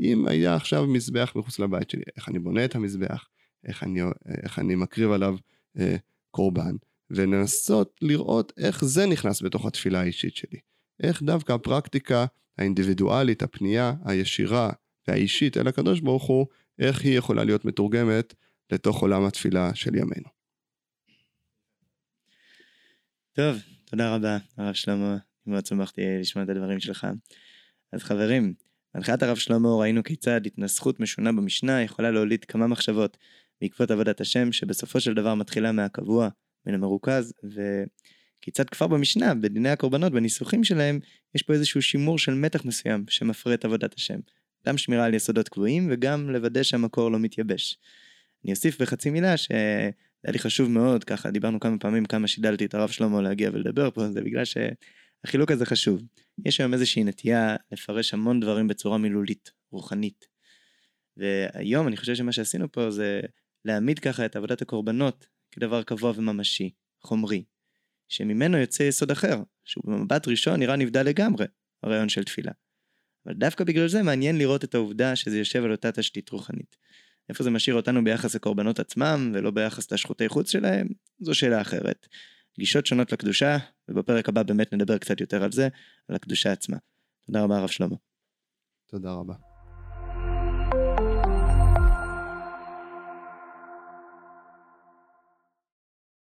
אם היה עכשיו מזבח מחוץ לבית שלי, איך אני בונה את המזבח, איך אני, איך אני מקריב עליו אה, קורבן, ולנסות לראות איך זה נכנס בתוך התפילה האישית שלי. איך דווקא הפרקטיקה האינדיבידואלית, הפנייה הישירה והאישית אל הקדוש ברוך הוא, איך היא יכולה להיות מתורגמת לתוך עולם התפילה של ימינו.
טוב, תודה רבה, הרב שלמה. מאוד שמחתי לשמוע את הדברים שלך. אז חברים, בהנחיית הרב שלמה ראינו כיצד התנסחות משונה במשנה יכולה להוליד כמה מחשבות בעקבות עבודת השם, שבסופו של דבר מתחילה מהקבוע מן המרוכז, וכיצד כבר במשנה, בדיני הקורבנות, בניסוחים שלהם, יש פה איזשהו שימור של מתח מסוים שמפרה את עבודת השם. גם שמירה על יסודות קבועים וגם לוודא שהמקור לא מתייבש. אני אוסיף בחצי מילה שהיה לי חשוב מאוד, ככה דיברנו כמה פעמים כמה שידלתי את הרב שלמה להגיע ולדבר פה, זה בגלל שהחילוק הזה חשוב. יש היום איזושהי נטייה לפרש המון דברים בצורה מילולית, רוחנית. והיום אני חושב שמה שעשינו פה זה להעמיד ככה את עבודת הקורבנות כדבר קבוע וממשי, חומרי, שממנו יוצא יסוד אחר, שהוא במבט ראשון נראה נבדל לגמרי, הרעיון של תפילה. אבל דווקא בגלל זה מעניין לראות את העובדה שזה יושב על אותה תשתית רוחנית. איפה זה משאיר אותנו ביחס לקורבנות עצמם, ולא ביחס לשחוטי חוץ שלהם, זו שאלה אחרת. גישות שונות לקדושה, ובפרק הבא באמת נדבר קצת יותר על זה, על הקדושה עצמה. תודה רבה הרב שלמה.
תודה רבה.